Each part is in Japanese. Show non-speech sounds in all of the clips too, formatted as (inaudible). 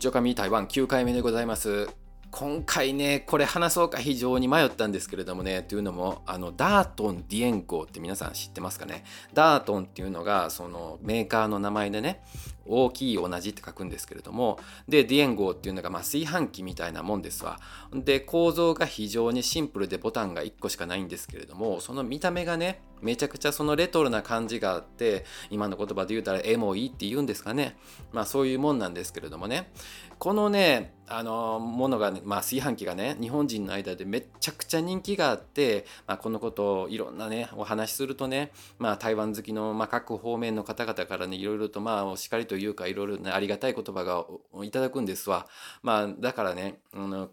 丁紙台湾9回目でございます今回ねこれ話そうか非常に迷ったんですけれどもねというのもあのダートン・ディエンコーって皆さん知ってますかねダートンっていうのがそのメーカーの名前でね大きい同じって書くんですけれどもでディエンゴっていうのがまあ炊飯器みたいなもんですわ。で構造が非常にシンプルでボタンが1個しかないんですけれどもその見た目がねめちゃくちゃそのレトロな感じがあって今の言葉で言うたらエモいって言うんですかね。まあそういうもんなんですけれどもね。このねあのものが、ね、まあ、炊飯器がね日本人の間でめちゃくちゃ人気があって、まあ、このことをいろんなねお話しするとね、まあ、台湾好きの、まあ、各方面の方々からねいろいろとまあお叱りというかいろいろねありがたい言葉がいただくんですわ。まあ、だからね、うん、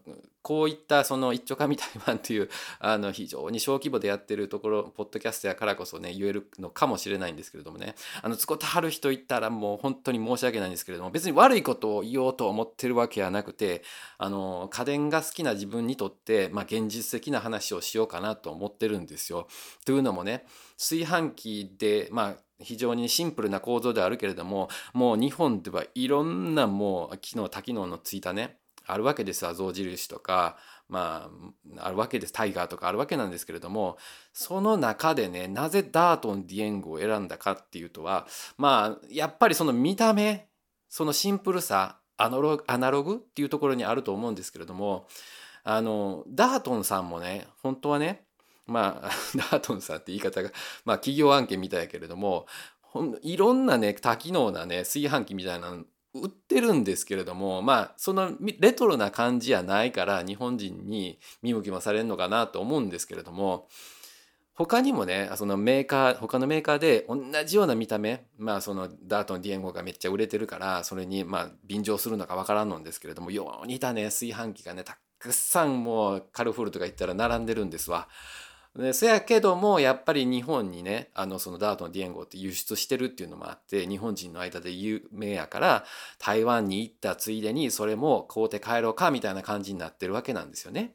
こういったその一丁紙台湾というあの非常に小規模でやってるところポッドキャストやからこそね言えるのかもしれないんですけれどもねあの使ってはる人いったらもう本当に申し訳ないんですけれども別に悪いことを言おうと思ってるわけはなくてあの家電が好きな自分にとって、まあ、現実的な話をしようかなと思ってるんですよ。というのもね炊飯器でまあ非常にシンプルな構造ではあるけれどももう日本ではいろんなもう機能多機能のついたねあるわけですわ象印とかまああるわけですタイガーとかあるわけなんですけれどもその中でねなぜダートン・ディエングを選んだかっていうとはまあやっぱりその見た目そのシンプルさアナログアナログっていうところにあると思うんですけれどもあのダートンさんもね本当はねまあ (laughs) ダートンさんって言い方がまあ企業案件みたいやけれどもいろんなね多機能なね炊飯器みたいな売ってるんですけれどもまあそのレトロな感じやないから日本人に見向きもされるのかなと思うんですけれども他にもねそのメーカー他のメーカーで同じような見た目まあそのダートのディエンゴがめっちゃ売れてるからそれにまあ便乗するのかわからんのんですけれどもよう似たね炊飯器がねたくさんもうカルフールとか行ったら並んでるんですわ。でそやけどもやっぱり日本にねあのそのダートのディエンゴって輸出してるっていうのもあって日本人の間で有名やから台湾に行ったついでにそれも買うて帰ろうかみたいな感じになってるわけなんですよね。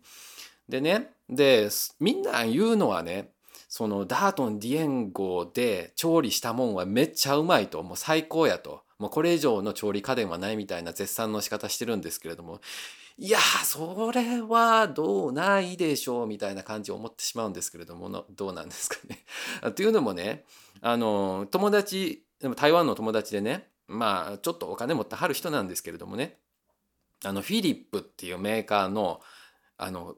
でねでみんな言うのはねそのダートンディエンゴで調理したもんはめっちゃうまいともう最高やともうこれ以上の調理家電はないみたいな絶賛の仕方してるんですけれどもいやそれはどうないでしょうみたいな感じを思ってしまうんですけれどもどうなんですかね。というのもねあの友達でも台湾の友達でねまあちょっとお金持ってはる人なんですけれどもねあのフィリップっていうメーカーのあの、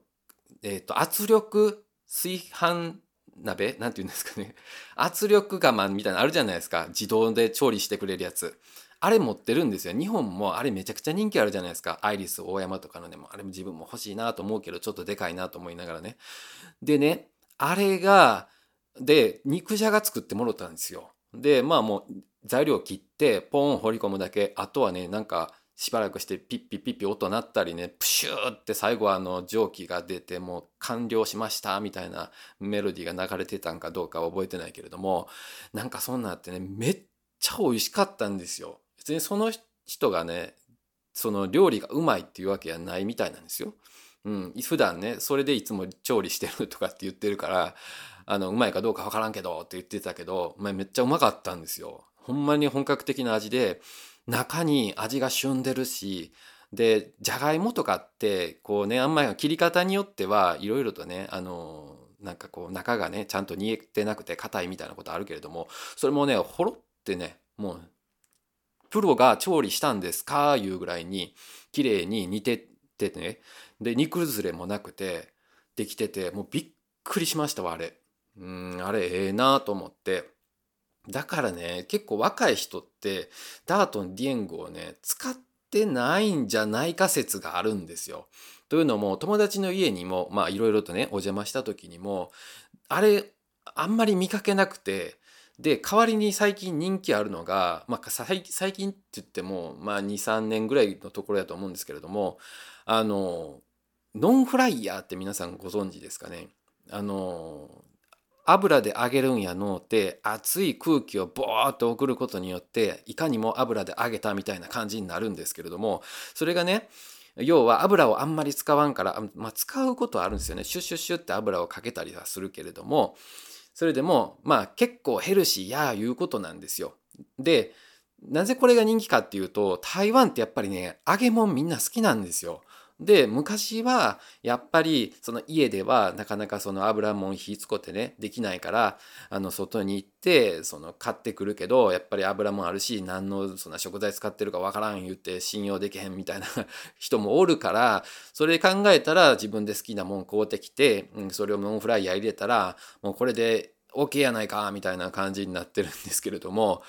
えーと、圧力炊飯鍋？なんて言うんですかね。圧力釜みたいなのあるじゃないですか。自動で調理してくれるやつ。あれ持ってるんですよ。日本もあれめちゃくちゃ人気あるじゃないですか。アイリス大山とかのね、もあれも自分も欲しいなと思うけど、ちょっとでかいなと思いながらね。でね、あれが、で、肉じゃが作ってもろたんですよ。で、まあもう材料切って、ポン放り込むだけ。あとはね、なんか、しばらくしてピッピッピッピ音鳴ったりねプシューって最後はあの蒸気が出てもう完了しましたみたいなメロディーが流れてたんかどうかは覚えてないけれどもなんかそんなってねめっちゃ美味しかったんですよ。別にその人がねその料理がうまいっていうわけはないみたいなんですよ。うん、普段ねそれでいつも調理してるとかって言ってるからあのうまいかどうか分からんけどって言ってたけど、まあ、めっちゃうまかったんですよ。ほんまに本格的な味で中に味が旬でるしでじゃがいもとかってこうねあんまり切り方によってはいろいろとねあのなんかこう中がねちゃんと煮えてなくて硬いみたいなことあるけれどもそれもねほろってねもうプロが調理したんですか？いうぐらいに綺麗に煮ててね。で煮崩れもなくてできててもうびっくりしましたわあれ。うんあれええなと思って。だからね結構若い人ってダートンディエンゴをね使ってないんじゃないか説があるんですよ。というのも友達の家にもまあいろいろとねお邪魔した時にもあれあんまり見かけなくてで代わりに最近人気あるのが、まあ、最近って言っても、まあ、23年ぐらいのところやと思うんですけれどもあのノンフライヤーって皆さんご存知ですかね。あの油で揚げるんやのって熱い空気をボーっと送ることによっていかにも油で揚げたみたいな感じになるんですけれどもそれがね要は油をあんまり使わんから、まあ、使うことはあるんですよね。シュッシュッシュッって油をかけたりはするけれどもそれでもまあ結構ヘルシーやいうことなんですよ。でなぜこれが人気かっていうと台湾ってやっぱりね揚げ物みんな好きなんですよ。で昔はやっぱりその家ではなかなかその油もん火つこってねできないからあの外に行ってその買ってくるけどやっぱり油もあるし何のそんな食材使ってるかわからん言って信用できへんみたいな (laughs) 人もおるからそれ考えたら自分で好きなもん買うてきて、うん、それをノンフライヤー入れたらもうこれで OK やないかみたいな感じになってるんですけれども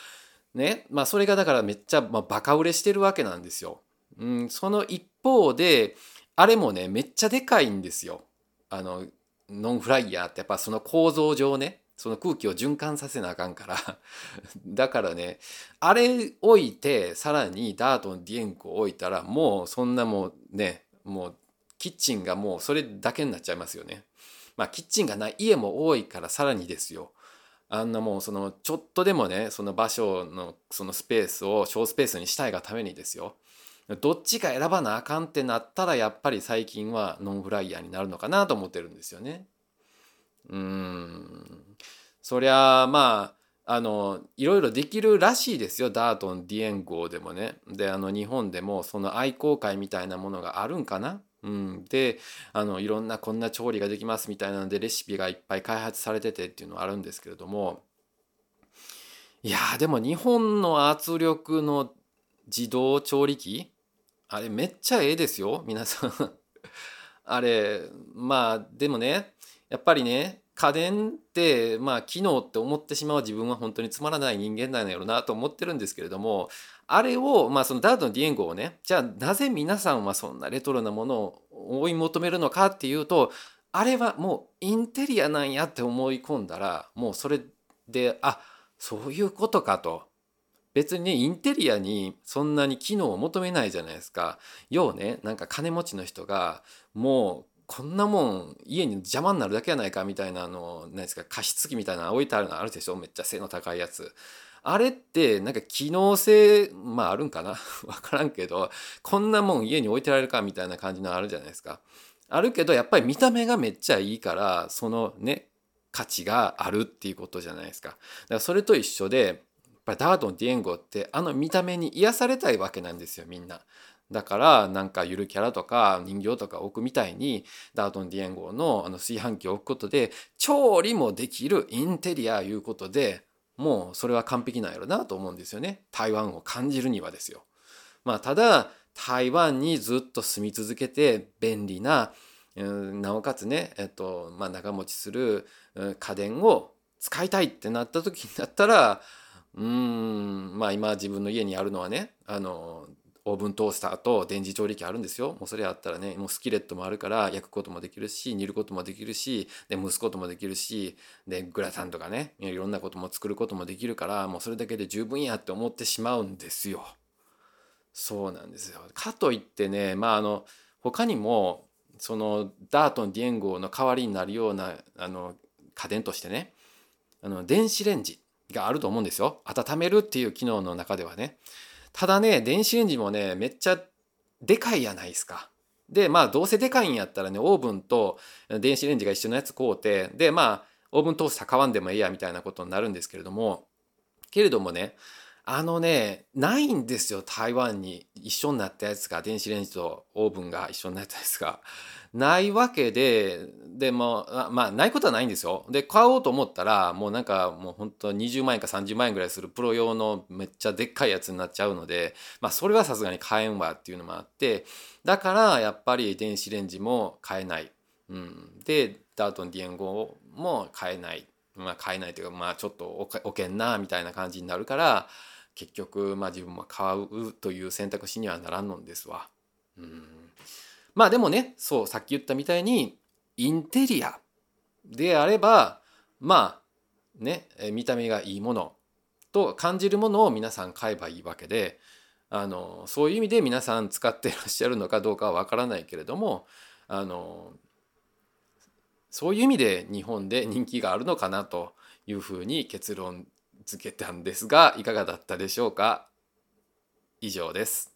ねまあそれがだからめっちゃ、まあ、バカ売れしてるわけなんですよ。うん、その一方であれもねめっちゃでかいんですよ。あのノンフライヤーってやっぱその構造上ねその空気を循環させなあかんから (laughs) だからねあれ置いてさらにダートのディエンコ置いたらもうそんなもうねもうキッチンがもうそれだけになっちゃいますよね。まあキッチンがない家も多いからさらにですよ。あんなもうそのちょっとでもねその場所のそのスペースを小スペースにしたいがためにですよどっちか選ばなあかんってなったらやっぱり最近はノンフライヤーになるのかなと思ってるんですよね。うんそりゃあまああのいろいろできるらしいですよダートンディエンゴでもね。であの日本でもその愛好会みたいなものがあるんかな。うん、であのいろんなこんな調理ができますみたいなのでレシピがいっぱい開発されててっていうのはあるんですけれどもいやでも日本の圧力の自動調理器あれめっちゃええですよ皆さん。(laughs) あれまあでもねやっぱりね家電ってまあ機能って思ってしまう自分は本当につまらない人間なんやろなと思ってるんですけれどもあれをまあそのダートのディエンゴをねじゃあなぜ皆さんはそんなレトロなものを追い求めるのかっていうとあれはもうインテリアなんやって思い込んだらもうそれであそういうことかと。別にねインテリアにそんなに機能を求めないじゃないですか。要ねなんか金持ちの人がもうこんなもん家に邪魔になるだけやないかみたいなあの何ですか加湿器みたいなの置いてあるのあるでしょ？めっちゃ背の高いやつ。あれってなんか機能性まああるんかな？(laughs) 分からんけどこんなもん家に置いてられるかみたいな感じのあるじゃないですか。あるけどやっぱり見た目がめっちゃいいからそのね価値があるっていうことじゃないですか。だからそれと一緒でぱりダートのディエンゴってあの見た目に癒されたいわけなんですよみんな。だからなんかゆるキャラとか人形とか置くみたいにダートンディエンゴのあの炊飯器を置くことで調理もできるインテリアいうことでもうそれは完璧なんやろなと思うんですよね台湾を感じるにはですよ。まあただ台湾にずっと住み続けて便利な、うん、なおかつね、えっとまあ、長持ちする、家電を使いたいってなった時になったらうん。まあ今自分の家にあるのはねあのオーブントースターと電磁調理器あるんですよ。もうそれあったらねもうスキレットもあるから焼くこともできるし煮ることもできるしで蒸すこともできるしでグラタンとかねいろんなことも作ることもできるからもうそれだけで十分やって思ってしまうんですよ。そうなんですよ。かといってねまああの他にもそのダートンディエンゴの代わりになるようなあの家電としてねあの電子レンジ。があると思うんですよ。温めるっていう機能の中ではね。ただね、電子レンジもね、めっちゃでかいやないですか。で、まあ、どうせでかいんやったらね、オーブンと電子レンジが一緒のやつ買うて、で、まあ、オーブントースター買わんでもええやみたいなことになるんですけれども、けれどもね、あのね、ないんですよ、台湾に一緒になったやつが、電子レンジとオーブンが一緒になったやつが。ないわけで、でも、まあ、ないことはないんですよ。で、買おうと思ったら、もうなんか、もう本当20万円か30万円ぐらいするプロ用のめっちゃでっかいやつになっちゃうので、まあ、それはさすがに買えんわっていうのもあって、だから、やっぱり電子レンジも買えない。うん。で、ダートンディエンゴも買えない。まあ、買えないというか、まあ、ちょっとおけんな、みたいな感じになるから、結局、まあ、自分も買うという選択肢にはならんのですわ。うんまあでもねそうさっき言ったみたいにインテリアであればまあね見た目がいいものと感じるものを皆さん買えばいいわけであのそういう意味で皆さん使ってらっしゃるのかどうかはわからないけれどもあのそういう意味で日本で人気があるのかなというふうに結論付けたんですがいかがだったでしょうか？以上です。